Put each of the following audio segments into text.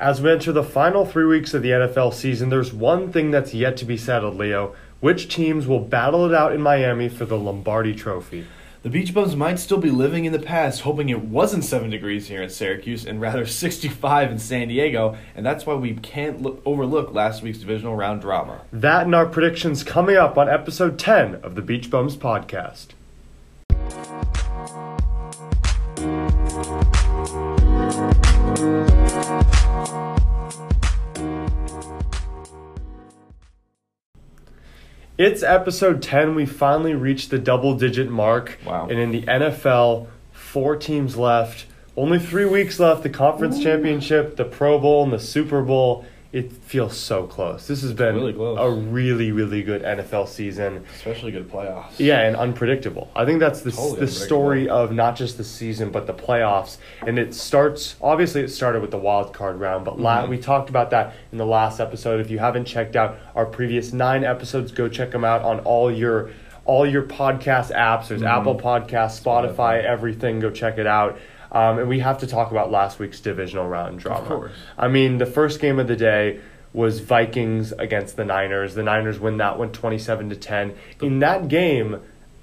As we enter the final three weeks of the NFL season, there's one thing that's yet to be settled, Leo. Which teams will battle it out in Miami for the Lombardi Trophy? The Beach Bums might still be living in the past, hoping it wasn't 7 degrees here in Syracuse and rather 65 in San Diego, and that's why we can't look, overlook last week's divisional round drama. That and our predictions coming up on episode 10 of the Beach Bums podcast. It's episode 10. We finally reached the double digit mark. Wow. And in the NFL, four teams left. Only three weeks left the conference championship, the Pro Bowl, and the Super Bowl. It feels so close. This has been Really close. a really, really good NFL season. Especially good playoffs. Yeah, and unpredictable. I think that's the Totally the story of not just the season but the playoffs. And it starts obviously it started with the wild card round, but la- Mhm. we talked about that in the last episode. If you haven't checked out our previous 9 episodes, go check them out on all your all your podcast apps. There's Mhm. Apple Podcasts, Spotify. everything. Go check it out. Um, and we have to talk about last week's divisional round drama. course. I mean, the first game of the day was Vikings against the Niners. The Niners win that one 27 to 10. In that game,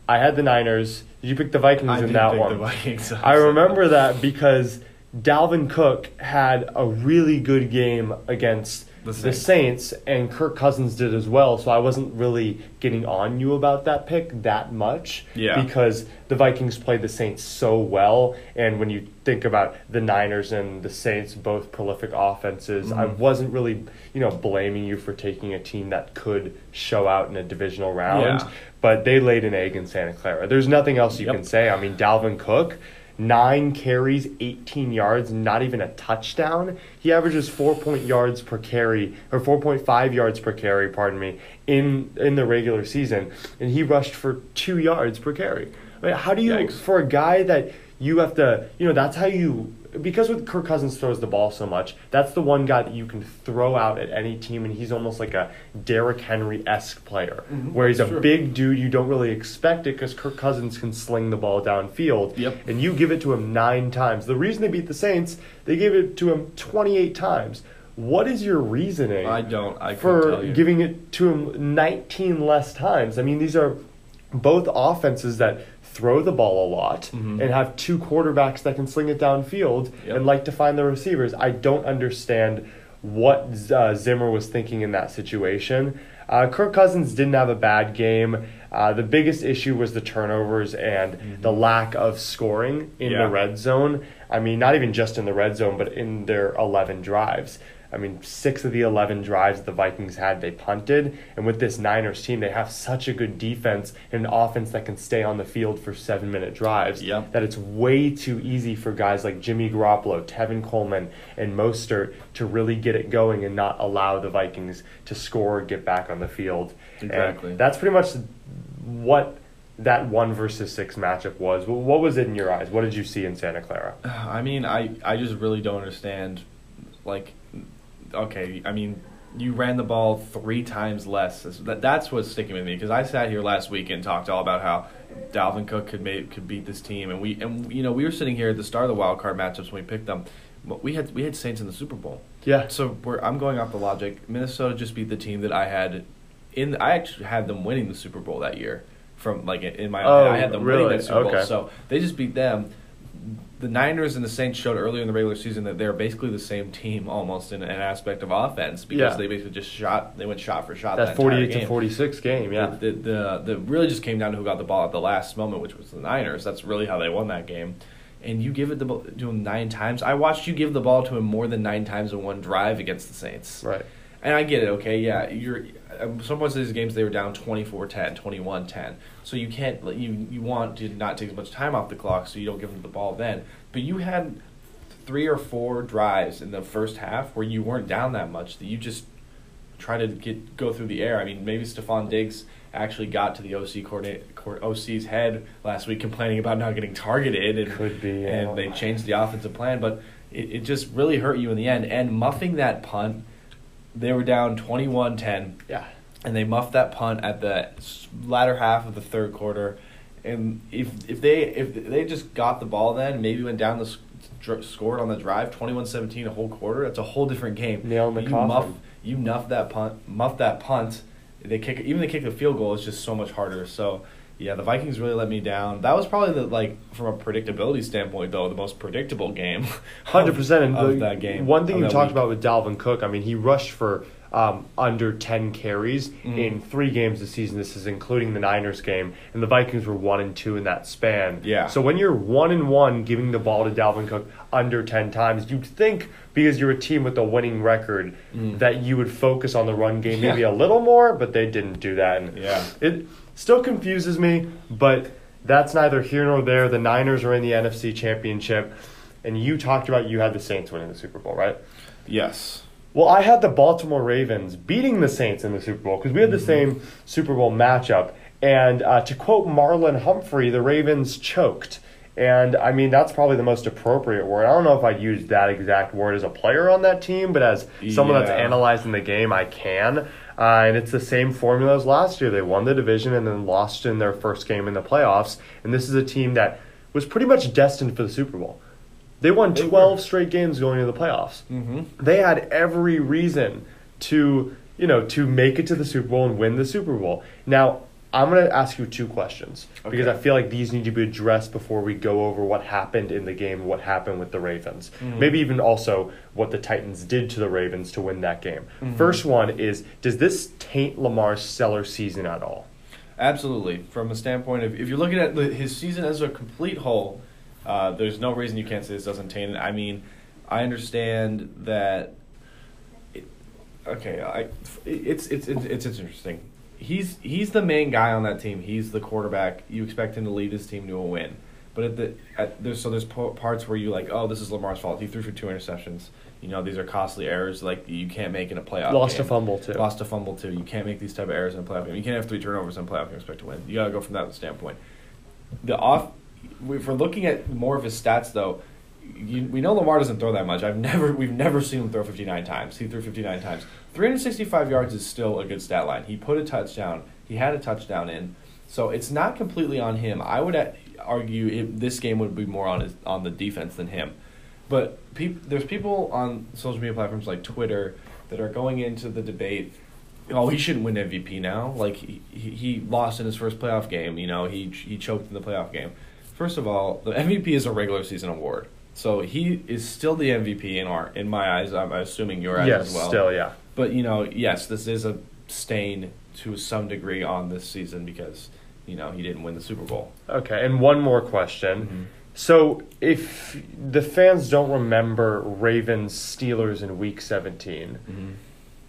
I had the Niners. You picked the Vikings I in that pick one? the Vikings. I remember that because Dalvin Cook had a really good game against The the Saints. Saints, and Kirk Cousins did as well. So I wasn't really getting on you about that pick that much. Yeah. Because the Vikings played the Saints so well, and when you think about the Niners and the Saints, both prolific offenses, I Mhm. wasn't really, you know, blaming you for taking a team that could show out in a divisional round. Yeah. But they laid an egg in Santa Clara. There's nothing else you Yep. can say. I mean, Dalvin Cook, nine carries, 18 yards, not even a touchdown. He averages four point yards per carry, or 4.5 yards per carry, pardon me, in in the regular season, and he rushed for two yards per carry. I mean, how do you, Yikes. for a guy that you have to, you know, that's how you. Because with Kirk Cousins throws the ball so much, that's the one guy that you can throw out at any team, and he's almost like a Derrick Henry esque player, Mhm, where he's a true. big dude. You don't really expect it because Kirk Cousins can sling the ball downfield. Yep. And you give it to him nine times. The reason they beat the Saints, they gave it to him 28 times. What is your reasoning I don't. I for tell you. giving it to him 19 less times? I mean, these are both offenses that throw the ball a lot Mhm. and have two quarterbacks that can sling it downfield Yep. and like to find the receivers. I don't understand what uh, Zimmer was thinking in that situation. Uh, Kirk Cousins didn't have a bad game. Uh, the biggest issue was the turnovers and the lack of scoring in Yeah. the red zone. I mean, not even just in the red zone, but in their 11 drives. I mean, six of the 11 drives the Vikings had, they punted. And with this Niners team, they have such a good defense and an offense that can stay on the field for seven minute drives Yep. that it's way too easy for guys like Jimmy Garoppolo, Tevin Coleman, and Mostert to really get it going and not allow the Vikings to score or get back on the field. And that's pretty much what that one versus six matchup was. What was it in your eyes? What did you see in Santa Clara? I mean, I, I just really don't understand. Like, okay, I mean, you ran the ball three times less. That's what's sticking with me because I sat here last week and talked all about how Dalvin Cook could make, could beat this team, and we and you know we were sitting here at the start of the wild card matchups when we picked them. We had we had Saints in the Super Bowl. Yeah. So we're, I'm going off the logic. Minnesota just beat the team that I had in. I actually had them winning the Super Bowl that year. From like in my Oh, I had them winning really? that Super Bowl. Okay. So they just beat them. The Niners and the Saints showed earlier in the regular season that they're basically the same team almost in an aspect of offense because Yeah. they basically just shot. They went shot for shot. That that entire 48 to game. 46 game, yeah. The, the, the, the really just came down to who got the ball at the last moment, which was the Niners. That's really how they won that game. And you give it the to him nine times. I watched you give the ball to him more than nine times in one drive against the Saints. Right. And I get it, okay, yeah. You're um, some points of these games they were down 24-10, 21-10. So you can't you you want to not take as much time off the clock so you don't give them the ball then. But you had three or four drives in the first half where you weren't down that much that you just try to get go through the air. I mean, maybe Stefon Diggs actually got to the OC coordinate, coor- OC's head last week complaining about not getting targeted and Could be, yeah. and they changed the offensive plan, but it, it just really hurt you in the end. And muffing that punt, they were down 21-10 Yeah. and they muffed that punt at the latter half of the third quarter. And if if they if they just got the ball then, maybe went down the dr- scored on the drive, 21-17 a whole quarter. That's a whole different game. Nail in the you coffin. muff you muff that punt, muff that punt. They kick even they kick the field goal is just so much harder. So yeah, the Vikings really let me down. That was probably the like from a predictability standpoint though the most predictable game. Hundred percent. Of that game. One thing you talked week. about with Dalvin Cook, I mean, he rushed for um, under ten carries Mhm. in three games this season. This is including the Niners game, and the Vikings were one and two in that span. Yeah. So when you're one and one, giving the ball to Dalvin Cook under ten times, you'd think because you're a team with a winning record Mm. that you would focus on the run game maybe Yeah. a little more, but they didn't do that. And Yeah. it still confuses me, but that's neither here nor there. The Niners are in the NFC Championship, and you talked about you had the Saints winning the Super Bowl, right? Yes. Well, I had the Baltimore Ravens beating the Saints in the Super Bowl because we had the same Super Bowl matchup. And uh, to quote Marlon Humphrey, the Ravens choked. And I mean, that's probably the most appropriate word. I don't know if I'd use that exact word as a player on that team, but as someone that's analyzing the game, I can. Uh, and it's the same formula as last year. They won the division and then lost in their first game in the playoffs. And this is a team that was pretty much destined for the Super Bowl. They won They were. 12 straight games going into the playoffs Mm-hmm. they had every reason to you know to make it to the Super Bowl and win the Super Bowl. Now I'm going to ask you two questions because I feel like these need to be addressed before we go over what happened in the game, what happened with the Ravens, Mhm. maybe even also what the Titans did to the Ravens to win that game. Mhm. First one is does this taint Lamar's stellar season at all? Absolutely. From a standpoint of if you're looking at the, his season as a complete whole, uh, there's no reason you can't say this doesn't taint it. I mean, I understand that. Okay, I, it's it's it's it's interesting. He's he's the main guy on that team. He's the quarterback. You expect him to lead his team to a win. But at the at, there's so there's po- parts where you like, oh, this is Lamar's fault. He threw for two interceptions. You know, these are costly errors like you can't make in a playoff. Lost game. a fumble too. Lost a fumble too. You can't make these type of errors in a playoff game. You can't have three turnovers in a playoff game expect to win. You gotta go from that standpoint. The off, if we're looking at more of his stats though, you, we know Lamar doesn't throw that much. I've never, we've never seen him throw fifty nine times. He threw fifty nine times. Three hundred sixty five yards is still a good stat line. He put a touchdown. He had a touchdown in, so it's not completely on him. I would argue it, this game would be more on his on the defense than him. But peop, there's people on social media platforms like Twitter that are going into the debate. Oh, he shouldn't win MVP now. Like he, he, he lost in his first playoff game. You know, he he choked in the playoff game. First of all, the MVP is a regular season award, so he is still the MVP in our in my eyes. I'm assuming your eyes yes, as well. still yeah. But you know, yes, this is a stain to some degree on this season because you know he didn't win the Super Bowl. Okay, and one more question. Mm-hmm. So, if the fans don't remember Ravens Steelers in Week 17,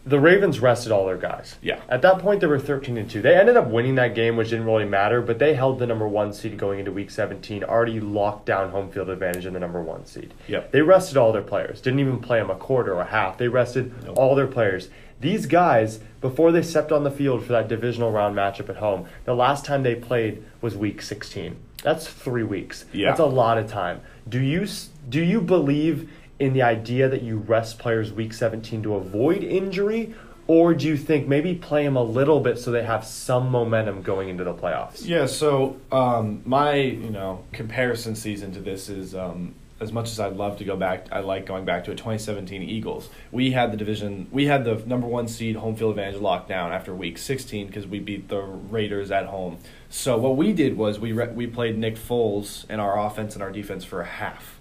the Ravens rested all their guys. Yeah. At that point, they were 13 and 2. They ended up winning that game, which didn't really matter, but they held the number one seed going into Week 17, already locked down home field advantage in the number one seed. Yep. They rested all their players. Didn't even play them a quarter or a half. They rested Nope. all their players. These guys, before they stepped on the field for that divisional round matchup at home, the last time they played was Week 16. That's three weeks. Yeah. That's a lot of time. Do you do you believe in the idea that you rest players Week 17 to avoid injury, or do you think maybe play them a little bit so they have some momentum going into the playoffs? Yeah, so um, my you know comparison season to this is um, as much as I'd love to go back, I like going back to a 2017 Eagles. We had the division, we had the number one seed home field advantage locked down after week 16 because we beat the Raiders at home. So what we did was we re- we played Nick Foles and our offense and our defense for a half,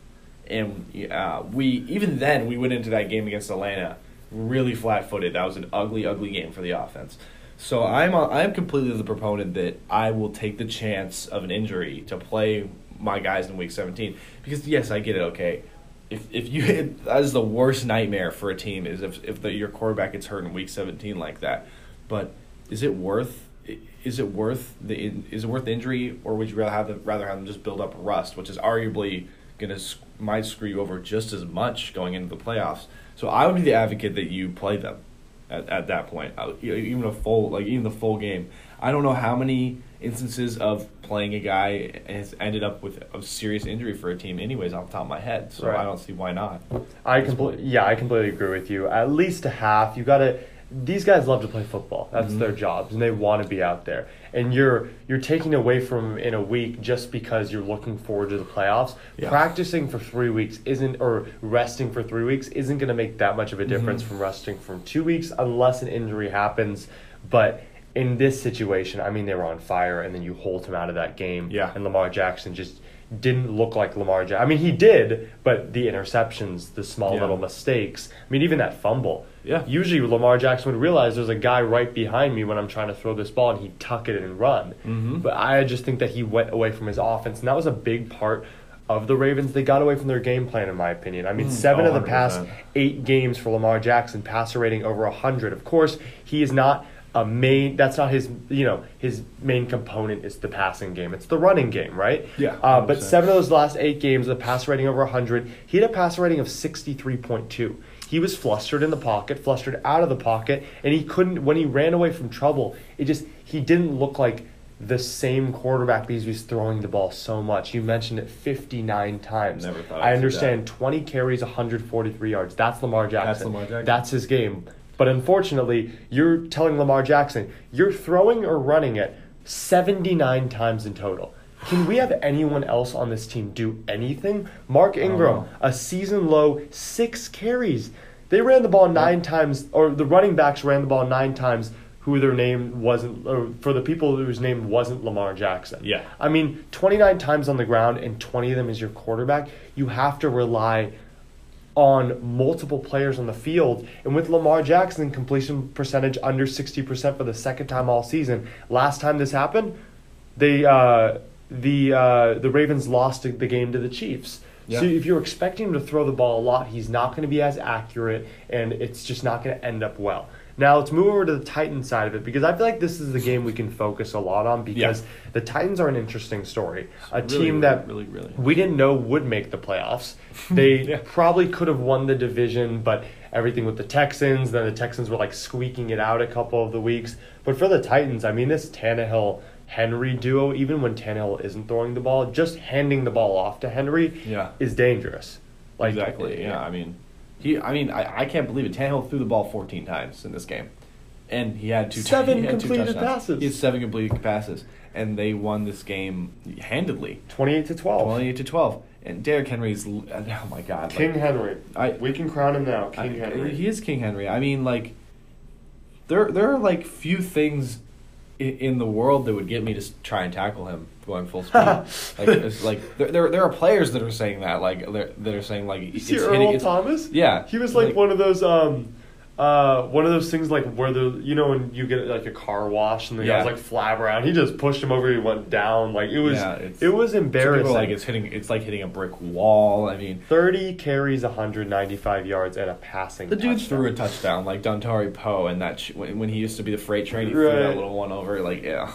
and uh, we even then we went into that game against Atlanta really flat footed. That was an ugly, ugly game for the offense. So I'm a, I'm completely the proponent that I will take the chance of an injury to play my guys in week 17 because yes, I get it. Okay, if if you that is the worst nightmare for a team is if if the, your quarterback gets hurt in week 17 like that. But is it worth? Is it worth the is it worth the injury, or would you rather have them, rather have them just build up rust, which is arguably gonna might screw you over just as much going into the playoffs? So I would be the advocate that you play them at, at that point, I would- you know, even a full like even the full game. I don't know how many instances of playing a guy has ended up with a serious injury for a team, anyways, off the top of my head. So Right. I don't see why not. I completely, yeah, I completely agree with you. At least a half. You got to. These guys love to play football. That's Mhm. their jobs, and they want to be out there. And you're you're taking away from them in a week just because you're looking forward to the playoffs. Yeah. Practicing for three weeks isn't, or resting for three weeks isn't going to make that much of a difference Mhm. from resting from two weeks unless an injury happens. But in this situation, I mean, they were on fire, and then you hold him out of that game. Yeah. And Lamar Jackson just didn't look like Lamar Jackson. I mean, he did, but the interceptions, the small Yeah. little mistakes. I mean, even that fumble. Yeah. Usually, Lamar Jackson would realize there's a guy right behind me when I'm trying to throw this ball, and he'd tuck it and run. Mhm. But I just think that he went away from his offense, and that was a big part of the Ravens. They got away from their game plan, in my opinion. I mean, Mm, seven oh, of the past eight games for Lamar Jackson, passer rating over 100. Of course, he is not a main. That's not his. You know, his main component is the passing game. It's the running game, right? Yeah, Uh, but seven of those last eight games, the passer rating over 100. He had a passer rating of 63.2. He was flustered in the pocket, flustered out of the pocket, and he couldn't. When he ran away from trouble, it just he didn't look like the same quarterback because he was throwing the ball so much. You mentioned it 59 times. Never thought I understand that. 20 carries, 143 yards. That's Lamar Jackson. That's Lamar Jackson. That's his game. But unfortunately, you're telling Lamar Jackson you're throwing or running it 79 times in total. Can we have anyone else on this team do anything? Mark Ingram, a season low six carries. They ran the ball nine times, or the running backs ran the ball nine times. Who their name wasn't, or for the people whose name wasn't Lamar Jackson. Yeah. I mean, 29 times on the ground and 20 of them is your quarterback. You have to rely on multiple players on the field. And with Lamar Jackson, completion percentage under 60% for the second time all season. Last time this happened, they uh, the uh, the Ravens lost the game to the Chiefs. Yeah. So if you're expecting him to throw the ball a lot, he's not going to be as accurate, and it's just not going to end up well. Now let's move over to the Titans side of it because I feel like this is the game we can focus a lot on because Yeah. the Titans are an interesting story. A Really, team that really, really. we didn't know would make the playoffs. They Yeah. probably could have won the division, but everything with the Texans, then the Texans were like squeaking it out a couple of the weeks. But for the Titans, I mean, this Tannehill Henry duo, even when Tannehill isn't throwing the ball, just handing the ball off to Henry Yeah. is dangerous. Like exactly. Yeah. I mean, he. I mean, I, I can't believe it. Tannehill threw the ball 14 times in this game, and he had two. Seven he had completed touchdowns. passes. He had seven completed passes, and they won this game handedly, 28 to 12. 28 to 12. And Derrick Henry's. Oh my God. King like, Henry. I- we can crown him now, I- King Henry. He is King Henry. I mean, like, there there are like few things in, in the world that would get me to try and tackle him going full speed. like, it's like there, there there are players that are saying that, like they're, that are saying like it's see hitting- Earl it's- Thomas? Yeah, He was like, Like- one of those um uh one of those things like where the you know when you get like a car wash and the Yeah. guys like flab around. He just pushed him over. He went down. Like it was Yeah, it was people embarrassing. like it's hitting. It's like hitting a brick wall. I mean, Thirty carries, 195 yards, and a passing. the dude threw a touchdown like Dontari Poe, and that sh- when, when he used to be the freight train, he threw that little one over. Like, yeah,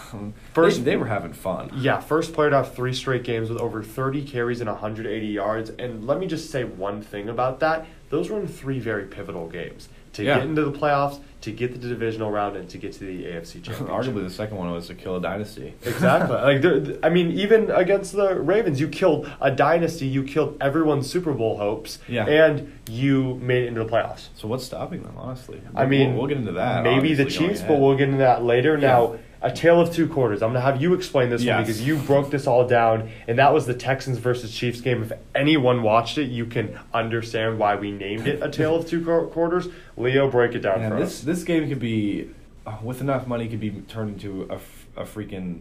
First- they, they were having fun. Yeah, first player to have three straight games with over 30 carries and 180 yards. And let me just say one thing about that. Those were in three very pivotal games. To Yeah. get into the playoffs, to get the divisional round, and to get to the AFC Championship. Arguably, the second one was to kill a dynasty. Exactly. like, there- I mean, even against the Ravens, you killed a dynasty. You killed everyone's Super Bowl hopes. Yeah. And you made it into the playoffs. So what's stopping them? Honestly, I mean, we'll, we'll get into that. Maybe the Chiefs, but we'll get into that later. Yeah. Now, a tale of two quarters. I'm gonna have you explain this Yes. one because you broke this all down, and that was the Texans versus Chiefs game. If anyone watched it, you can understand why we named it a tale of two quarters. Leo, break it down Man, for this us. this game could be, uh, with enough money, could be turned into a, a freaking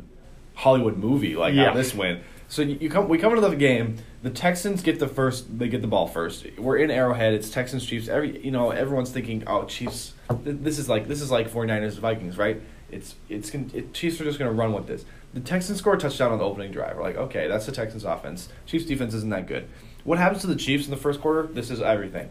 Hollywood movie like Yeah. how this went. So you, come, we come into the game. The Texans get the first. They get the ball first. We're in Arrowhead. It's Texans Chiefs. Every you know everyone's thinking, oh Chiefs. th- This is like this is like 49ers Vikings, right? It's it's it, Chiefs are just gonna run with this. The Texans score a touchdown on the opening drive. We're like, okay, that's the Texans offense. Chiefs defense isn't that good. What happens to the Chiefs in the first quarter? This is everything.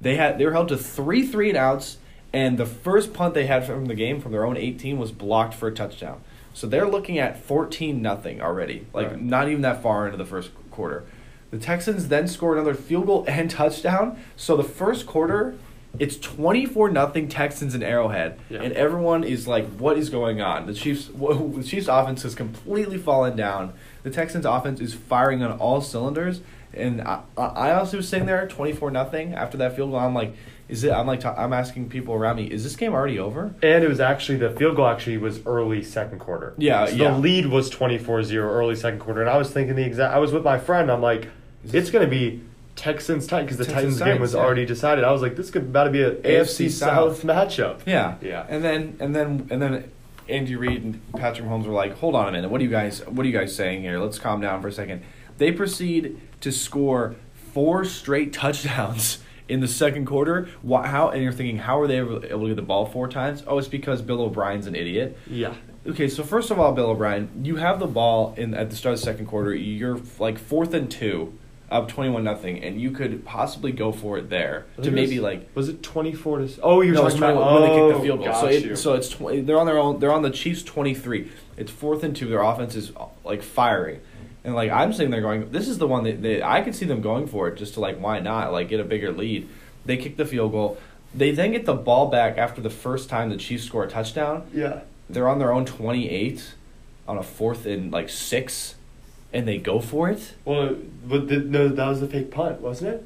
They had they were held to three three and outs, and the first punt they had from the game from their own 18 was blocked for a touchdown. So they're looking at 14 nothing already, like Right. not even that far into the first quarter. The Texans then score another field goal and touchdown. So the first quarter, it's 24 nothing Texans in Arrowhead, Yeah. and everyone is like, "What is going on?" The Chiefs, the Chiefs' offense has completely fallen down. The Texans' offense is firing on all cylinders, and I, I also was sitting there 24 nothing after that field goal. I'm like, Is it? I'm like I'm asking people around me. Is this game already over? And it was actually the field goal actually was early second quarter. Yeah, So yeah. The lead was 24-0 early second quarter, and I was thinking the exact. I was with my friend. I'm like, it's gonna be Texans Titans because the Texans, Titans game Titans, was yeah. already decided. I was like, this could about to be an AFC AFC South matchup. Yeah, Yeah. And then and then and then Andy Reid and Patrick Mahomes were like, "Hold on a minute. What are you guys? What are you guys saying here? Let's calm down for a second. They proceed to score four straight touchdowns in the second quarter. Why, how? And you're thinking, how are they able, able to get the ball four times? Oh, it's because Bill O'Brien's an idiot. Yeah. Okay, so first of all, Bill O'Brien, you have the ball in at the start of the second quarter. You're like fourth and two, up twenty-one nothing, and you could possibly go for it there to maybe was- like Was it 24 to? Oh, you're no, talking 20 about when they kick oh, the field goal. So it, so it's tw- they're on their own. They're on the Chiefs twenty three. It's fourth and two. Their offense is like firing, and like I'm sitting there going, this is the one that they, I could see them going for it just to like why not like get a bigger lead. They kick the field goal. They then get the ball back after the first time the Chiefs score a touchdown. yeah. They're on their own twenty eight, on a fourth and like six, and they go for it. Well, but the, no, that was the fake punt, wasn't it?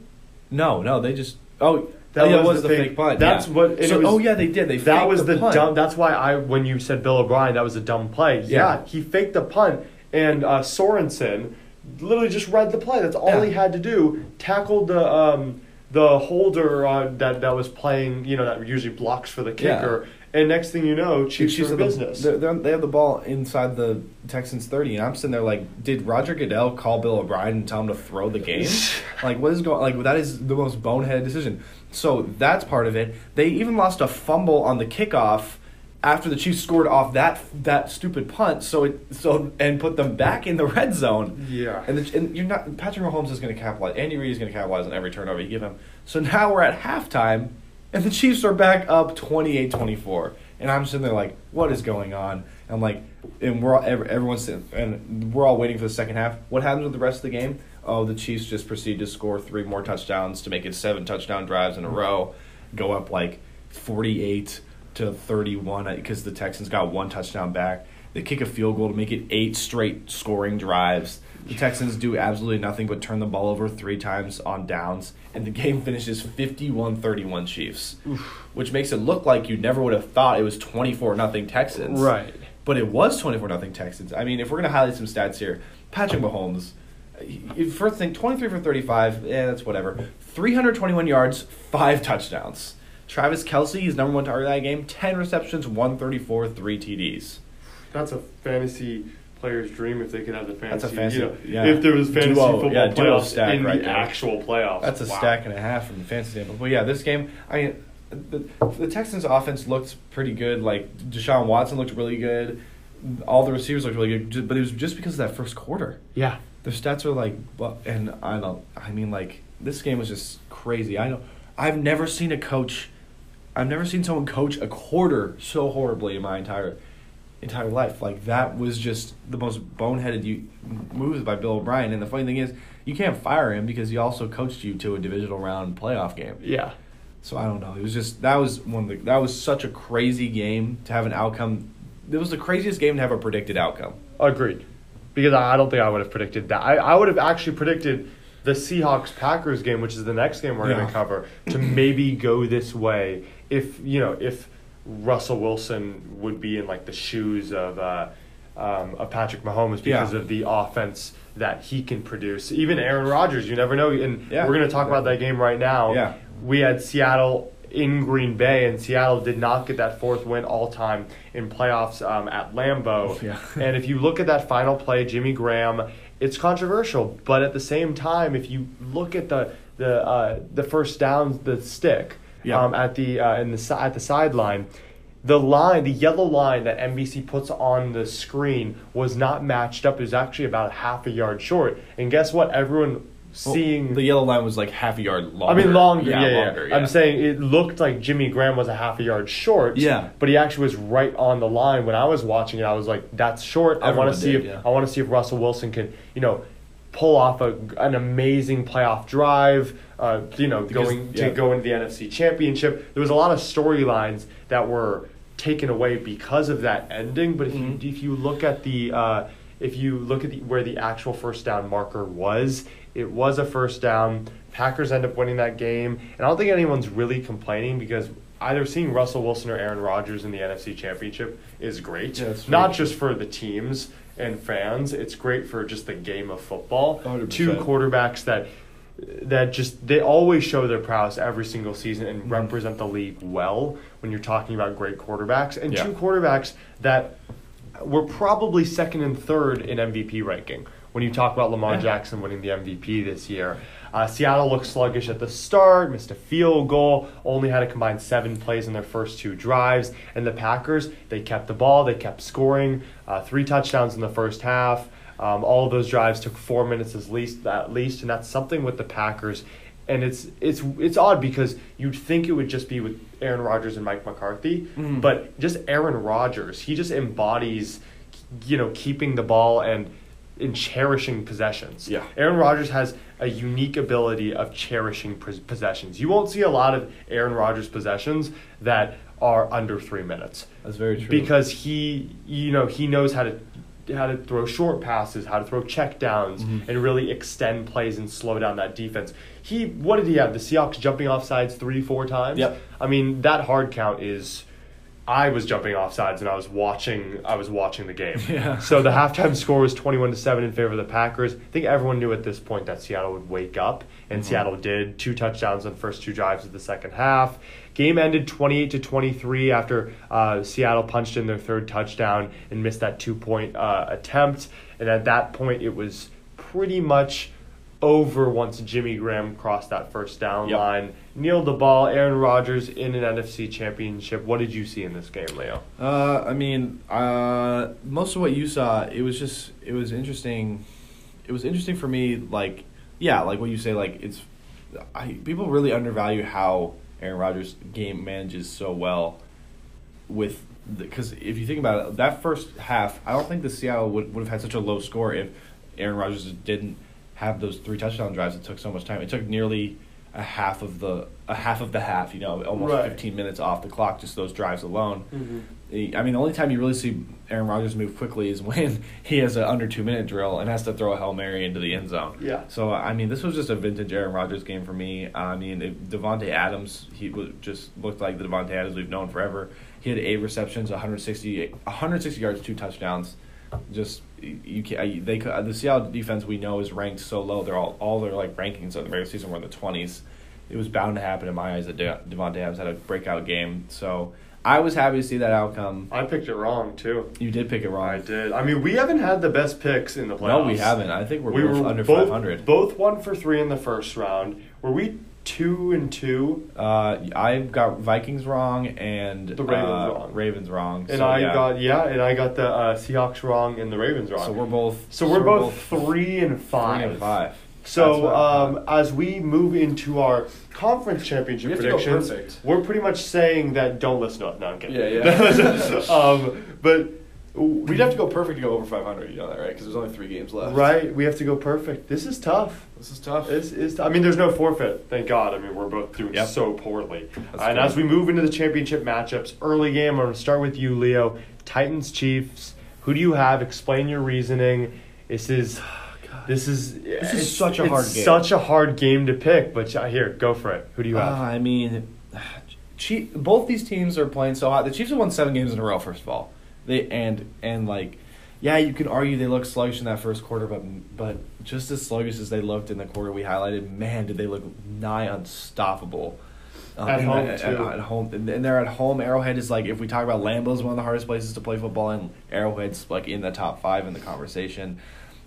No, no, they just oh That oh, yeah, it was was the the fake- fake, punt. that's yeah. what- So, was- oh yeah, they did. They That faked was the, punt. dumb. That's why I when you said Bill O'Brien, that was a dumb play. Yeah, Yeah. he faked the punt, and uh, Sorensen literally just read the play. That's all Yeah. he had to do. Tackled the um, the holder uh, that that was playing. You know that usually blocks for the Yeah. kicker. And next thing you know, Chiefs, are the- business. They're, they're, they have the ball inside the Texans thirty, and I'm sitting there like, did Roger Goodell call Bill O'Brien and tell him to throw the game? like, what is going? Like, that is the most boneheaded decision. So that's part of it. They even lost a fumble on the kickoff after the Chiefs scored off that that stupid punt. So it so and put them back in the red zone. Yeah. And, the, and you're not Patrick Mahomes is going to capitalize. Andy Reid is going to capitalize on every turnover you give him. So now we're at halftime, and the Chiefs are back up 28-24. And I'm sitting there like, what is going on? I'm like, and we're all, everyone's and we're all waiting for the second half. What happens with the rest of the game? Oh, the Chiefs just proceed to score three more touchdowns to make it seven touchdown drives in a row, go up like 48 to 31 uh, because the Texans got one touchdown back. They kick a field goal to make it eight straight scoring drives. The Texans do absolutely nothing but turn the ball over three times on downs, and the game finishes 51 31 Chiefs, which makes it look like you never would have thought it was 24 nothing Texans. Right. But it was 24 nothing Texans. I mean, if we're going to highlight some stats here, Patrick Mahomes, first thing, 23 for 35, yeah, that's whatever. 321 yards, five touchdowns. Travis Kelce, his number one target of that game, 10 receptions, 134, three TDs. That's a fantasy player's dream if they could have the fantasy. That's a fantasy- you know, yeah. If there was fantasy Duo, football yeah, playoffs stack in right the there. actual playoffs. That's a Wow. stack and a half from the fantasy standpoint. But yeah, this game, I mean, the, the Texans' offense looked pretty good. Like Deshaun Watson looked really good. All the receivers looked really good, but it was just because of that first quarter. Yeah. Their stats are like, but and I don't. I mean, like this game was just crazy. I know. I've never seen a coach. I've never seen someone coach a quarter so horribly in my entire entire life. Like that was just the most boneheaded you, moves by Bill O'Brien. And the funny thing is, you can't fire him because he also coached you to a divisional round playoff game. Yeah. So I don't know. It was just that was one of the that was such a crazy game to have an outcome. It was the craziest game to have a predicted outcome. Agreed. Because I don't think I would have predicted that. I, I would have actually predicted the Seahawks Packers game, which is the next game we're going to cover, to maybe go this way if you know if Russell Wilson would be in like the shoes of uh, um, of Patrick Mahomes because Yeah. of the offense that he can produce. Even Aaron Rodgers, you never know. And Yeah. we're going to talk about that game right now. Yeah. We had Seattle in Green Bay, and Seattle did not get that fourth win all time in playoffs um, at Lambeau. Yeah. and if you look at that final play, Jimmy Graham, it's controversial, but at the same time, if you look at the the uh, the first down, the stick Yeah. um, at the uh, in the at the sideline. The line, the yellow line that NBC puts on the screen was not matched up. It was actually about half a yard short. And guess what? Everyone seeing the yellow line was like half a yard longer. I mean, longer. Yeah, yeah. longer, I'm saying it looked like Jimmy Graham was a half a yard short. Yeah. but he actually was right on the line when I was watching it. I was like, "That's short." I want to see did, if yeah. I want to see if Russell Wilson can, you know, pull off a, an amazing playoff drive. Uh, you know, Because- going yeah. to go into the NFC Championship. There was a lot of storylines that were taken away because of that ending. But if Mhm. you if you look at the uh, if you look at the, where the actual first down marker was, it was a first down. Packers end up winning that game, and I don't think anyone's really complaining because either seeing Russell Wilson or Aaron Rodgers in the NFC Championship is great. Yeah, Not just for the teams and fans, it's great for just the game of football. 100%. Two quarterbacks that that just they always show their prowess every single season and Mhm. represent the league well when you're talking about great quarterbacks and Yeah. two quarterbacks that were probably second and third in MVP ranking when you talk about Lamar Jackson winning the MVP this year. Uh, Seattle looked sluggish at the start, missed a field goal, only had a combined seven plays in their first two drives. And the Packers, they kept the ball, they kept scoring, uh, three touchdowns in the first half. Um, all of those drives took four minutes at least, at least, and that's something with the Packers. And it's it's it's odd because you'd think it would just be with Aaron Rodgers and Mike McCarthy, Mhm. but just Aaron Rodgers, he just embodies, you know, keeping the ball and in cherishing possessions. Yeah. Aaron Rodgers has a unique ability of cherishing possessions. You won't see a lot of Aaron Rodgers possessions that are under three minutes That's very true. because he, you know, he knows how to how to throw short passes, how to throw check downs, Mhm. and really extend plays and slow down that defense. He, what did he have? The Seahawks jumping off sides three, four times. Yep. I mean, that hard count is. I was jumping off sides and I was watching. I was watching the game. Yeah. So the halftime score was twenty-one to seven in favor of the Packers. I think everyone knew at this point that Seattle would wake up, and Mhm. Seattle did. Two touchdowns on the first two drives of the second half. Game ended twenty-eight to twenty-three after uh, Seattle punched in their third touchdown and missed that two-point uh, attempt. And at that point, it was pretty much over once Jimmy Graham crossed that first down Yep. line, kneeled the ball. Aaron Rodgers in an NFC Championship. What did you see in this game, Leo? Uh, I mean, uh, most of what you saw, it was just, it was interesting. It was interesting for me, like, yeah, like what you say, like it's, I people really undervalue how Aaron Rodgers' game manages so well. With because if you think about it, that first half, I don't think the Seattle would would have had such a low score if Aaron Rodgers didn't have those three touchdown drives. It took so much time. It took nearly a half of the a half of the half. You know, almost Right. fifteen minutes off the clock. Just those drives alone. Mm-hmm. I mean, the only time you really see Aaron Rodgers move quickly is when he has an under two minute drill and has to throw a hail mary into the end zone. Yeah. So I mean, this was just a vintage Aaron Rodgers game for me. I mean, Davante Adams, he just looked like the Davante Adams we've known forever. He had eight receptions, 160, 160 yards, two touchdowns. Just you can they could- the Seattle defense we know is ranked so low. They're all all their like rankings of the regular season were in the twenties. It was bound to happen in my eyes that De- Davante Adams had a breakout game. So I was happy to see that outcome. I picked it wrong too. You did pick it wrong. I did. I mean, we haven't had the best picks in the playoffs. No, we haven't. I think we're we both were under five hundred. Both one for three in the first round. Were we two and two? Uh, I got Vikings wrong and The Ravens uh, wrong. Ravens wrong. And So, I yeah. got yeah, and I got the uh, Seahawks wrong and the Ravens wrong. So we're both. So we're both three and five. Three and five. So um, as we move into our conference championship We have to go predictions, perfect. we're pretty much saying that don't listen to us. No, I'm kidding. Yeah, yeah. um, but We'd have to go perfect to go over 500. You know that, right? Because there's only three games left. right. We have to go perfect. This is tough. This is tough. It's, it's, I mean, there's no forfeit. Thank God. I mean, we're both doing Yep. so poorly. That's and good. as we move into the championship matchups, early game, I'm going to start with you, Leo. Titans, Chiefs. Who do you have? Explain your reasoning. This is. This is This is it's- such a it's hard game. Such a hard game to pick, but uh, here, go for it. Who do you Uh, have? I mean, Chief, both these teams are playing so hot. The Chiefs have won seven games in a row. First of all, they and and like, yeah, you could argue they looked sluggish in that first quarter, but but just as sluggish as they looked in the quarter we highlighted, man, did they look nigh unstoppable. Um, At home, the- too. At, home, and and they're at home. Arrowhead is like if we talk about Lambeau is one of the hardest places to play football, and Arrowhead's like in the top five in the conversation.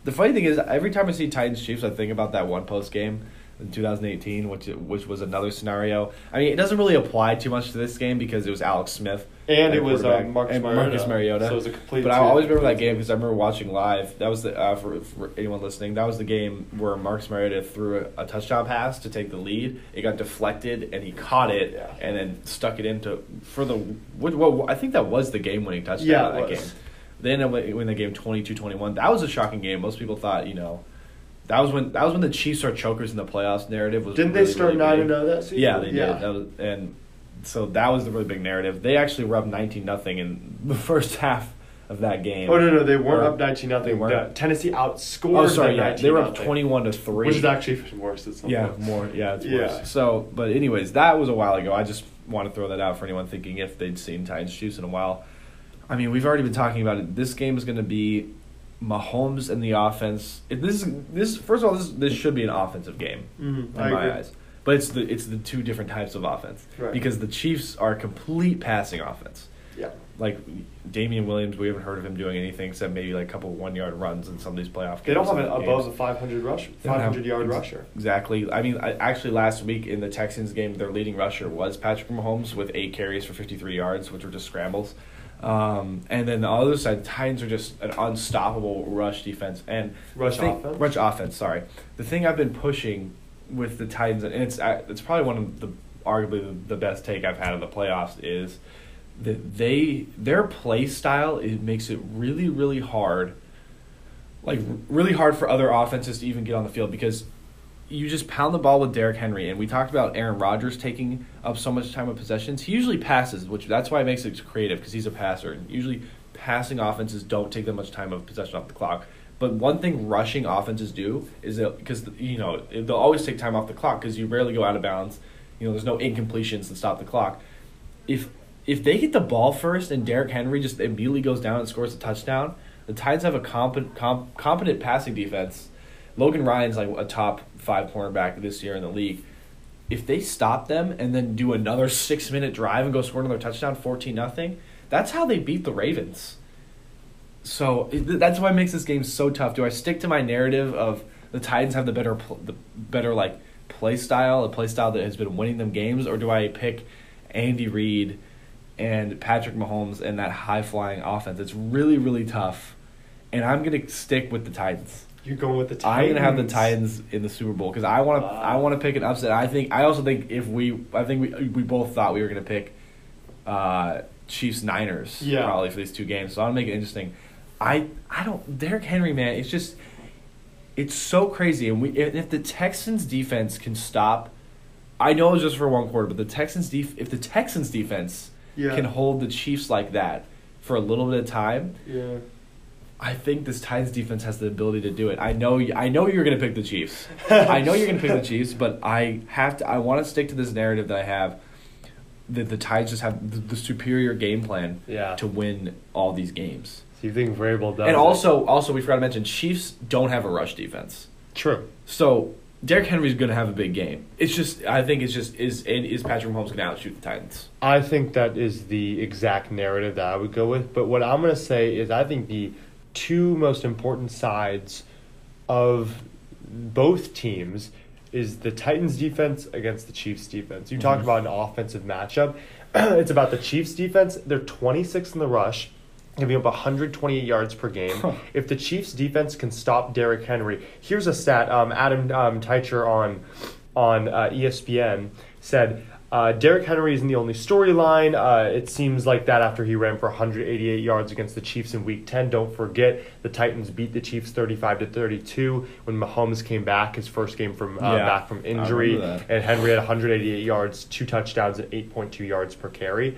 The funny thing is, every time I see Titans Chiefs, I think about that one post game in 2018, which which was another scenario. I mean, it doesn't really apply too much to this game because it was Alex Smith and it was quarterback, Marcus and Mariota. Marcus Mariota. So it was a complete. But I always remember that game because I remember watching live. That was the uh, for, for anyone listening. That was the game where Marcus Mariota threw a, a touchdown pass to take the lead. It got deflected and he caught it Yeah. and then stuck it into for the what, what I think that was the game winning touchdown Yeah, it that was. game. Then it went- when the game 22-21, that was a shocking game. Most people thought you know. That was when that was when the Chiefs are chokers in the playoffs narrative was. Didn't they start really nine and zero that season? Yeah, they did. That was, and so that was the really big narrative. They actually were up nineteen nothing in the first half of that game. Oh no, no, they weren't Or- up nineteen nothing. they weren't? Tennessee outscored. Oh, sorry, yeah, they were up twenty-one to three, which is actually worse. At some yeah, points. more, yeah, it's Yeah. worse. So, but anyways, that was a while ago. I just want to throw that out for anyone thinking if they'd seen Titans Chiefs in a while. I mean, we've already been talking about it. This game is going to be Mahomes and the offense. If this is this first of all, this this should be an offensive game Mhm, in I my agree. eyes. But it's the it's the two different types of offense Right. because the Chiefs are a complete passing offense. Yeah. Like Damien Williams, we haven't heard of him doing anything except maybe like a couple one yard runs in some of these playoff games. They don't have an above games. a 500 rush, They don't have- 500 yard ex- rusher. Exactly. I mean, I, actually, last week in the Texans game, their leading rusher was Patrick Mahomes with eight carries for 53 yards, which were just scrambles. Um, and then the other side, the Titans are just an unstoppable rush defense and Rush thing- offense? Rush offense. Sorry, the thing I've been pushing with the Titans, and it's uh, it's probably one of the arguably the, the best take I've had in the playoffs is that they their play style it makes it really really hard like really hard for other offenses to even get on the field because you just pound the ball with Derrick Henry and we talked about Aaron Rodgers taking up so much time with possessions. He usually passes, which that's why it makes it creative because he's a passer. And usually passing offenses don't take that much time of possession off the clock. But one thing rushing offenses do is that because you know they'll always take time off the clock because you rarely go out of bounds. You know, there's no incompletions to stop the clock. If if they get the ball first and Derrick Henry just immediately goes down and scores a touchdown, the Titans have a competent comp, competent passing defense. Logan Ryan's like a top five cornerback this year in the league. If they stop them and then do another six minute drive and go score another touchdown, fourteen nothing, that's how they beat the Ravens. So that's why it makes this game so tough. Do I stick to my narrative of the Titans have the better the better like play style, a play style that has been winning them games, or do I pick Andy Reid and Patrick Mahomes and that high flying offense? It's really really tough, and I'm gonna stick with the Titans. You're going with the Titans. I'm Titans. gonna have the Titans in the Super Bowl because I want to. I want to pick an upset. I think. I also think if we. I think we we both thought we were gonna pick uh, Chiefs Niners Yeah. probably for these two games. So I'm gonna make it interesting. I I don't. Derrick Henry, man, it's just. It's so crazy, and we if if the Texans defense can stop. I know it's just for one quarter, but the Texans def- if the Texans defense Yeah. can hold the Chiefs like that for a little bit of time, Yeah. I think this Titans defense has the ability to do it. I know. I know you're going to pick the Chiefs. I know you're going to pick the Chiefs, but I have to. I want to stick to this narrative that I have. That the Titans just have the, the superior game plan Yeah. to win all these games. So you think Vrabel does? and it. also, also we forgot to mention, Chiefs don't have a rush defense, true. so Derrick Henry's going to have a big game. It's just, I think it's just is is Patrick Mahomes going to outshoot the Titans? I think that is the exact narrative that I would go with. But what I'm going to say is I think the two most important sides of both teams is the Titans defense against the Chiefs defense. You talk Mhm. about an offensive matchup. it's about the Chiefs defense. They're 26 in the rush, giving up 128 yards per game. Huh. if the Chiefs defense can stop Derrick Henry, here's a stat. Um, Adam um, Teicher on on uh, ESPN said uh, Derrick Henry isn't the only storyline. Uh, it seems like that after he ran for 188 yards against the Chiefs in Week 10. Don't forget the Titans beat the Chiefs 35 to 32 when Mahomes came back his first game from uh, Yeah, back from injury, and Henry had 188 yards, two touchdowns, and 8.2 yards per carry.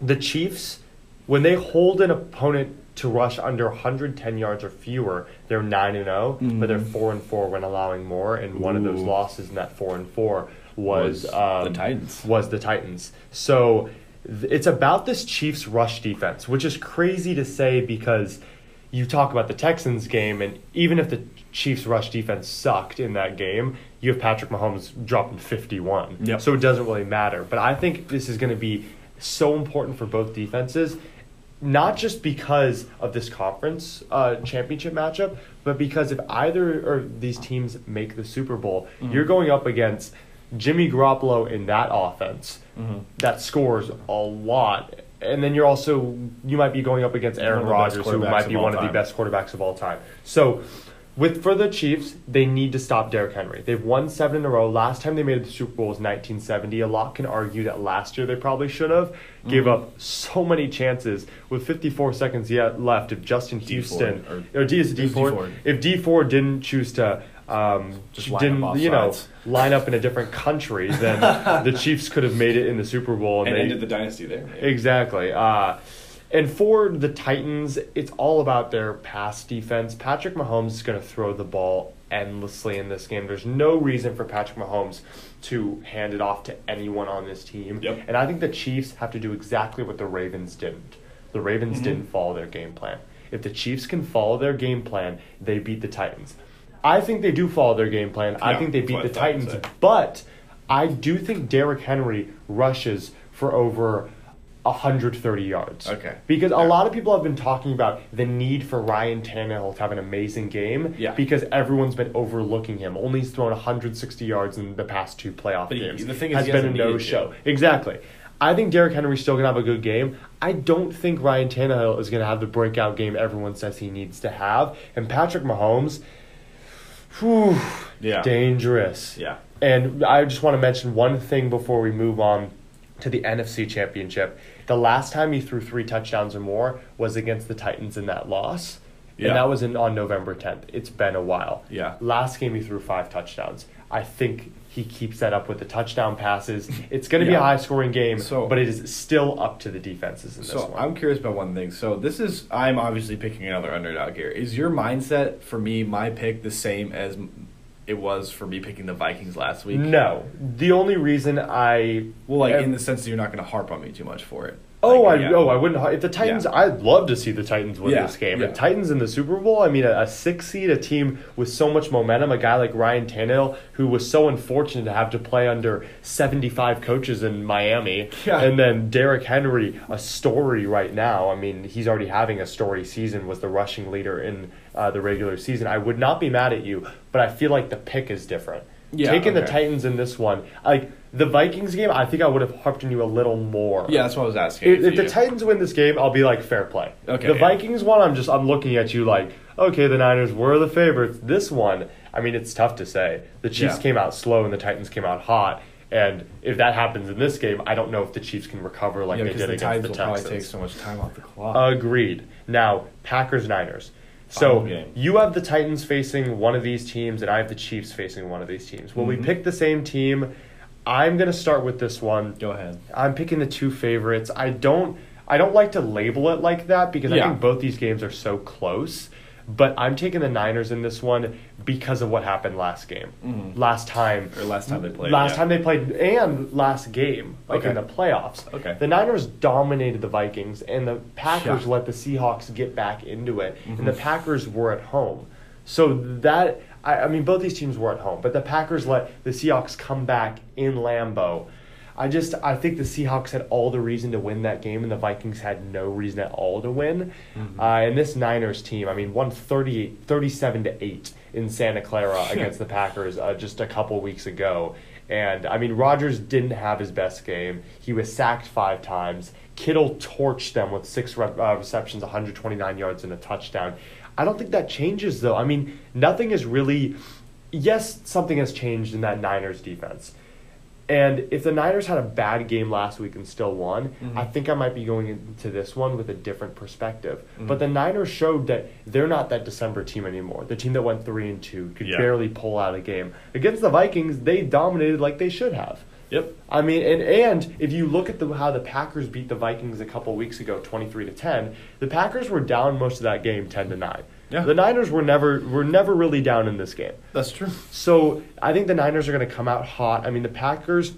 The Chiefs, when they hold an opponent to rush under 110 yards or fewer, they're 9 and 0, but they're Mhm. 4 and 4 when allowing more, and one of those losses in that 4 and 4 was, Was um, the Titans. Was the Titans. So th- it's about this Chiefs rush defense, which is crazy to say because you talk about the Texans game, and even if the Chiefs rush defense sucked in that game, you have Patrick Mahomes dropping 51. Yep. So it doesn't really matter. But I think this is going to be so important for both defenses, not just because of this conference uh, championship matchup, but because if either of these teams make the Super Bowl, Mhm. you're going up against Jimmy Garoppolo in that offense Mm-hmm. that scores a lot. And then you're also you might be going up against Aaron One of the best Rodgers, who might be all one of the best quarterbacks of all time. So with for the Chiefs, they need to stop Derrick Henry. They've won seven in a row. Last time they made the Super Bowl was 1970. A lot can argue that last year they probably should have. Gave Mhm. up so many chances with 54 seconds yet left. If Justin D Houston Ford, or, D is Dee Ford, Ford. if Dee Ford didn't choose to um, Just didn't you know sides. line up in a different country, then the Chiefs could have made it in the Super Bowl And they, ended the dynasty there. Exactly. Uh, And for the Titans, it's all about their pass defense. Patrick Mahomes is going to throw the ball endlessly in this game. There's no reason for Patrick Mahomes to hand it off to anyone on this team. Yep. And I think the Chiefs have to do exactly what the Ravens didn't. The Ravens Mhm. didn't follow their game plan. If the Chiefs can follow their game plan, they beat the Titans. I think they do follow their game plan. I Yeah, think they beat the I thought you'd Titans. But I do think Derrick Henry rushes for over 130 yards. Okay. Because a lot of people have been talking about the need for Ryan Tannehill to have an amazing game. Yeah. Because everyone's been overlooking him. Only he's thrown 160 yards in the past two playoff But he- games. the thing is has he been a no to. show. Exactly. I think Derrick Henry's still gonna have a good game. I don't think Ryan Tannehill is gonna have the breakout game everyone says he needs to have. And Patrick Mahomes, whew, Yeah. dangerous. Yeah. And I just want to mention one thing before we move on to the NFC Championship. The last time he threw three touchdowns or more was against the Titans in that loss. Yeah. And that was in, on November 10th. It's been a while. Yeah. Last game he threw five touchdowns. I think he keeps that up with the touchdown passes. It's going to be a high scoring game, So- but it is still up to the defenses in this So. I'm curious about one thing. So this is I'm obviously picking another underdog here. Is your mindset for me my pick the same as it was for me picking the Vikings last week? no. The only reason I Well, like am- in the sense that you're not going to harp on me too much for it. Oh, Like, I yeah. oh I wouldn't. If the Titans, Yeah. I'd love to see the Titans win Yeah, this game. The Titans in the Super Bowl. I mean, a, a six seed, a team with so much momentum, a guy like Ryan Tannehill, who was so unfortunate to have to play under seventy five coaches in Miami, and then Derrick Henry, a story right now. I mean, he's already having a story season. Was the rushing leader in uh, the regular season. I would not be mad at you, but I feel like the pick is different. Yeah, Taking the. Titans in this one, like the Vikings game, I think I would have harped on you a little more. Yeah, that's what I was asking. If, if the Titans win this game, I'll be like fair play. Okay, The yeah. Vikings one, I'm just I'm looking at you like okay, the Niners were the favorites. This one, I mean, it's tough to say. The Chiefs Yeah. came out slow and the Titans came out hot. And if that happens in this game, I don't know if the Chiefs can recover like yeah, they did the against the will probably take so much time off the clock. Agreed. Now, Packers Niners. So game. you have the Titans facing one of these teams, and I have the Chiefs facing one of these teams. Will Mhm. we pick the same team? I'm gonna start with this one. Go ahead. I'm picking the two favorites. I don't I don't like to label it like that because I think both these games are so close. But I'm taking the Niners in this one because of what happened last game. Mhm. Last time Or last time they played, Last yeah. time they played and last game, like in the playoffs. Okay. The Niners dominated the Vikings and the Packers Yeah. let the Seahawks get back into it. And the Mhm. Packers were at home. So that I, I mean both these teams were at home, but the Packers let the Seahawks come back in Lambeau. I just I think the Seahawks had all the reason to win that game, and the Vikings had no reason at all to win. Mhm. Uh, and this Niners team, I mean, won 38, 37 to eight in Santa Clara against the Packers uh, just a couple weeks ago. And I mean, Rodgers didn't have his best game. He was sacked five times. Kittle torched them with six re- uh, receptions, 129 yards, and a touchdown. I don't think that changes, though. I mean, nothing is really. Yes, something has changed in that Niners defense. And if the Niners had a bad game last week and still won, Mhm. I think I might be going into this one with a different perspective. Mhm. But the Niners showed that they're not that December team anymore. The team that went three and two could Yeah. barely pull out a game against the Vikings. They dominated like they should have. Yep. I mean, and and if you look at the, how the Packers beat the Vikings a couple weeks ago, twenty three to ten, the Packers were down most of that game, ten to nine. Yeah. The Niners were never were never really down in this game. That's true. So I think the Niners are going to come out hot. I mean, the Packers,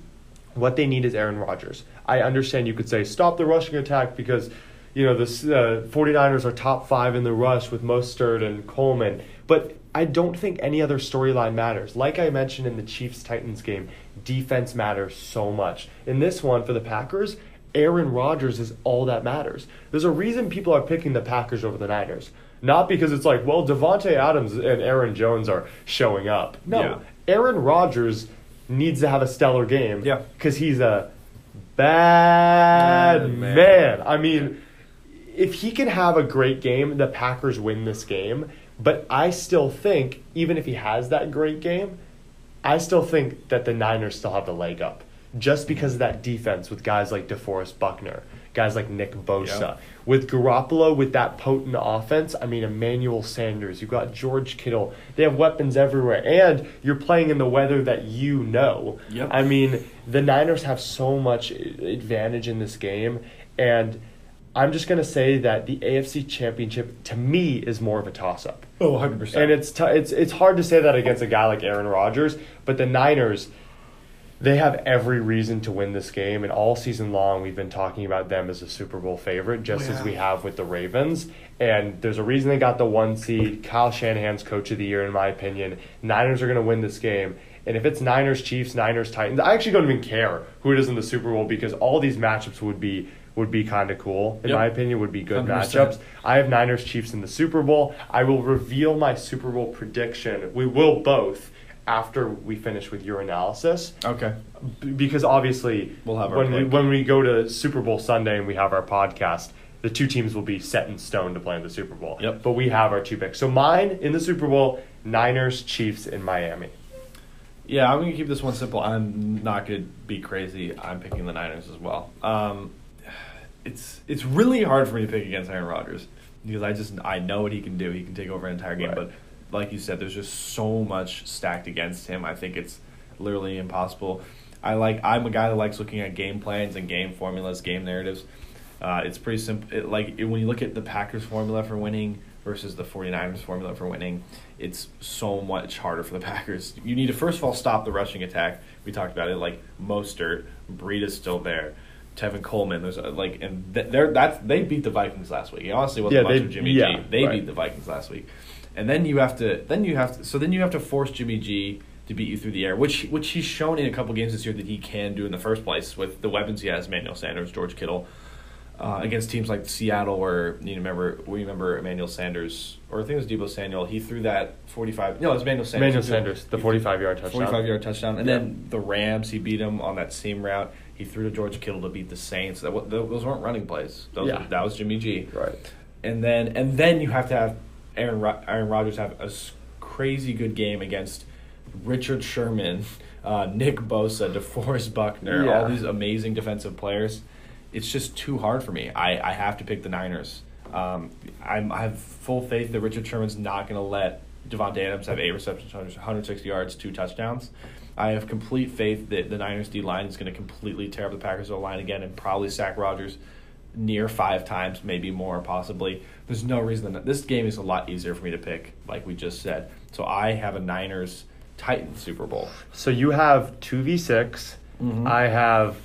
what they need is Aaron Rodgers. I understand you could say stop the rushing attack because, you know, the uh, 49ers are top five in the rush with Mostert and Coleman. But I don't think any other storyline matters. Like I mentioned in the Chiefs Titans game, defense matters so much. In this one, for the Packers, Aaron Rodgers is all that matters. There's a reason people are picking the Packers over the Niners. Not because it's like, well, Davante Adams and Aaron Jones are showing up. No, Yeah. Aaron Rodgers needs to have a stellar game. Yeah. Because he's a bad man. man. I mean, if he can have a great game, the Packers win this game. But I still think, even if he has that great game, I still think that the Niners still have the leg up. Just because of that defense with guys like DeForest Buckner, guys like Nick Bosa. Yeah. With Garoppolo, with that potent offense, I mean, Emmanuel Sanders, you've got George Kittle. They have weapons everywhere. And you're playing in the weather that you know. Yep. I mean, the Niners have so much advantage in this game. And I'm just gonna say that the AFC Championship to me is more of a toss up. Oh, 100%. And it's t- it's it's hard to say that against a guy like Aaron Rodgers, but the Niners, they have every reason to win this game, and all season long we've been talking about them as a Super Bowl favorite, just Oh, as we have with the Ravens. And there's a reason they got the one seed. Kyle Shanahan's coach of the year, in my opinion. Niners are going to win this game. And if it's Niners Chiefs, Niners Titans, I actually don't even care who it is in the Super Bowl because all these matchups would be would be kind of cool in Yep. my opinion. Would be good 100%. matchups. I have Niners Chiefs in the Super Bowl. I will reveal my Super Bowl prediction. We will both after we finish with your analysis Okay. B- because obviously We'll have when we when we go to Super Bowl Sunday and we have our podcast, the two teams will be set in stone to play in the Super Bowl. Yep. But we have our two picks. So mine in the Super Bowl, Niners, Chiefs in Miami. Yeah, I'm gonna keep this one simple. I'm not gonna be crazy. I'm picking the Niners as well. Um, it's it's really hard for me to pick against Aaron Rodgers because I just I know what he can do. He can take over an entire game, Right. but like you said, there's just so much stacked against him. I think it's literally impossible. I like I'm a guy that likes looking at game plans and game formulas, game narratives. Uh, it's pretty simple. It, like it, when you look at the Packers formula for winning versus the 49ers formula for winning, it's so much harder for the Packers. You need to first of all stop the rushing attack. We talked about it. Like Mostert, is still there. Tevin Coleman, there's uh, like, and they're that's they beat the Vikings last week. Honestly wasn't Yeah, much they- of Jimmy yeah, G. They right. beat the Vikings last week, and then you have to then you have to so then you have to force Jimmy G to beat you through the air, which which he's shown in a couple games this year that he can do in the first place with the weapons he has: Emmanuel Sanders, George Kittle. Uh, against teams like Seattle, where you remember, we remember Emmanuel Sanders, or I think it was Deebo Samuel. He threw that forty five. No, it was Emmanuel Sanders. Emmanuel Sanders, the forty five yard touchdown. 45 yard touchdown. And Yeah. then the Rams, he beat him on that same route. He threw to George Kittle to beat the Saints. That those weren't running plays. Those Yeah. that was Jimmy G. Right. And then and then you have to have Aaron Ro- Aaron Rodgers have a crazy good game against Richard Sherman, uh, Nick Bosa, DeForest Buckner, Yeah. all these amazing defensive players. It's just too hard for me. I, I have to pick the Niners. Um, I'm, I have full faith that Richard Sherman's not going to let Davante Adams have eight receptions, 160 yards, two touchdowns. I have complete faith that the Niners D line is going to completely tear up the Packers O line again and probably sack Rodgers near five times, maybe more, possibly. There's no reason that this game is a lot easier for me to pick, like we just said. So I have a Niners Titans Super Bowl. So you have 2v6. Mhm. I have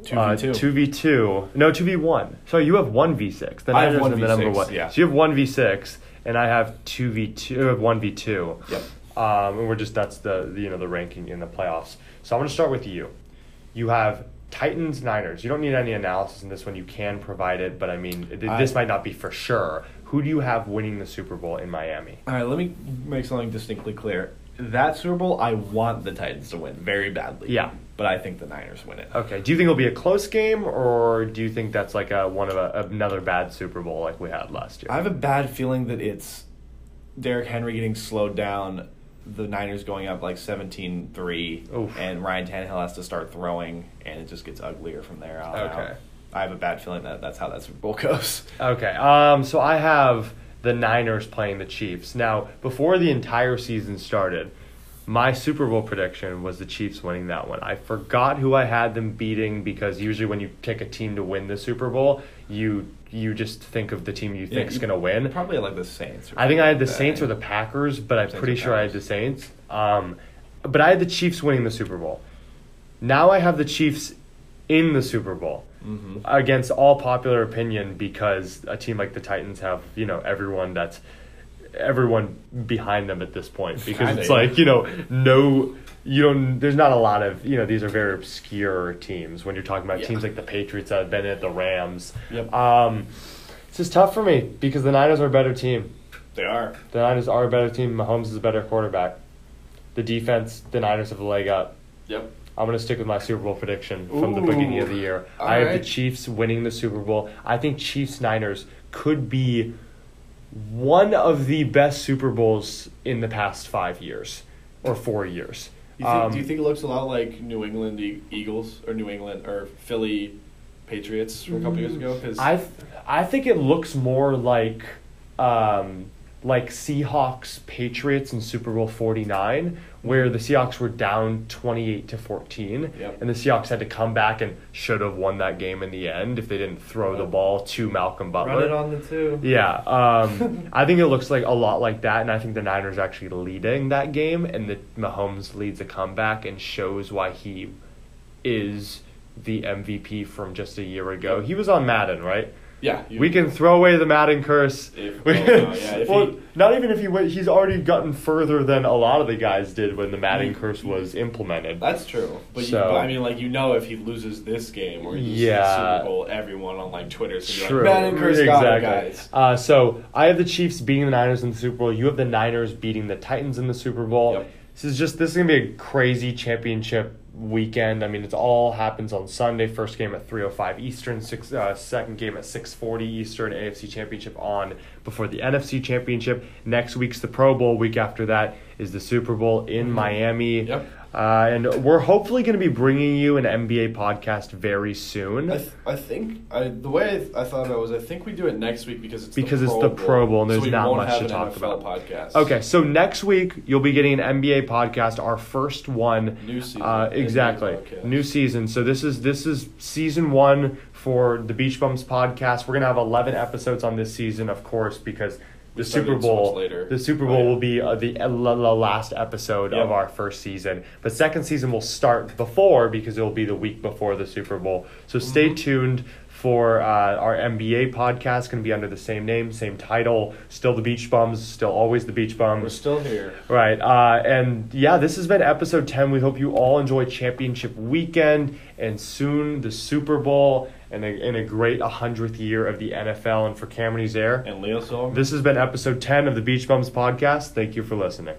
uh, 2v2. 2v2. No, 2v1. So you have 1v6. The I have Niners are the number 1v6, one. yeah. So you have 1v6, and I have 2v2. I have 1v2. Yep. Um, and we're just that's the, the you know the ranking in the playoffs. So I'm going to start with you. You have Titans Niners. You don't need any analysis in this one. You can provide it, but I mean I- this might not be for sure. Who do you have winning the Super Bowl in Miami? All right, let me make something distinctly clear. That Super Bowl, I want the Titans to win very badly. Yeah. But I think the Niners win it. Okay. Do you think it'll be a close game, or do you think that's like a one of a, another bad Super Bowl like we had last year? I have a bad feeling that it's Derrick Henry getting slowed down, the Niners going up like 17-3, Oof. and Ryan Tannehill has to start throwing, and it just gets uglier from there on Okay. out. I have a bad feeling that that's how that Super Bowl goes. Okay. Um. So I have the Niners playing the Chiefs. Now, before the entire season started, my Super Bowl prediction was the Chiefs winning that one. I forgot who I had them beating because usually when you pick a team to win the Super Bowl, you you just think of the team you think's is going to win. Probably like the Saints. Or I think I had the Saints or the Packers, but I'm Saints pretty sure I had the Saints. Um, but I had the Chiefs winning the Super Bowl. Now I have the Chiefs in the Super Bowl Mhm. against all popular opinion because a team like the Titans have you know everyone that's everyone behind them at this point because it's like you know no you don't there's not a lot of you know these are very obscure teams when you're talking about Yeah. teams like the Patriots that have been at the Rams. Yep. Um, it's just tough for me because the Niners are a better team. They are. The Niners are a better team. Mahomes is a better quarterback. The defense, the Niners have a leg up. Yep. I'm going to stick with my Super Bowl prediction from the beginning of the year. All I have right. the Chiefs winning the Super Bowl. I think Chiefs Niners could be one of the best Super Bowls in the past five years or four years. You think, Um, do you think it looks a lot like New England Eagles or New England or Philly Patriots from a couple years ago? Because I th- I think it looks more like um, like Seahawks Patriots in Super Bowl 49 where the Seahawks were down 28 to 14 Yep. and the Seahawks had to come back and should have won that game in the end if they didn't throw the ball to Malcolm Butler. Run it on the two. Yeah, um, I think it looks like a lot like that, and I think the Niners are actually leading that game, and the Mahomes leads a comeback and shows why he is the MVP from just a year ago. He was on Madden, right? Yeah. you- We can throw away the Madden curse. If- We- oh, no, yeah, if well, he- not even if he went, he's already gotten further than a lot of the guys did when the Madden You- curse was implemented. That's true, but, you, but I mean, like you know, if he loses this game or he loses Yeah. the Super Bowl, everyone on like Twitter is True. like, "Madden curse got it, guys." Uh, so I have the Chiefs beating the Niners in the Super Bowl. You have the Niners beating the Titans in the Super Bowl. Yep. This is just this is gonna be a crazy championship weekend. I mean, it all happens on Sunday. First game at three o five Eastern. Six uh, second game at six forty Eastern. AFC Championship on before the NFC Championship. Next week's the Pro Bowl. Week after that is the Super Bowl in Miami. Mm-hmm. Yep. Uh, and we're hopefully going to be bringing you an NBA podcast very soon. I, th- I think I, the way I, th- I thought about it was I think we do it next week because it's Because the it's Pro the Pro Bowl and there's we not much to talk NFL about. Podcast. Okay, so next week you'll be getting an NBA podcast, our first one. New season, Uh, exactly, new season. So this is this is season one for the Beach Bums podcast. We're gonna have eleven episodes on this season, of course, because the Super so Bowl later. the Super Oh, Bowl yeah. will be uh, the uh, la- la- last episode of our first season. But second season will start before because it will be the week before the Super Bowl. So stay Mhm. tuned for uh, our NBA podcast. Going to be under the same name, same title. Still the Beach Bums. Still always the Beach Bums. We're still here. Right. Uh, and yeah, this has been episode 10. We hope you all enjoy championship weekend and soon the Super Bowl and a, and a great 100th year of the NFL. And for Cameron Ezeir, And Leo Silverman. this has been episode 10 of the Beach Bums podcast. Thank you for listening.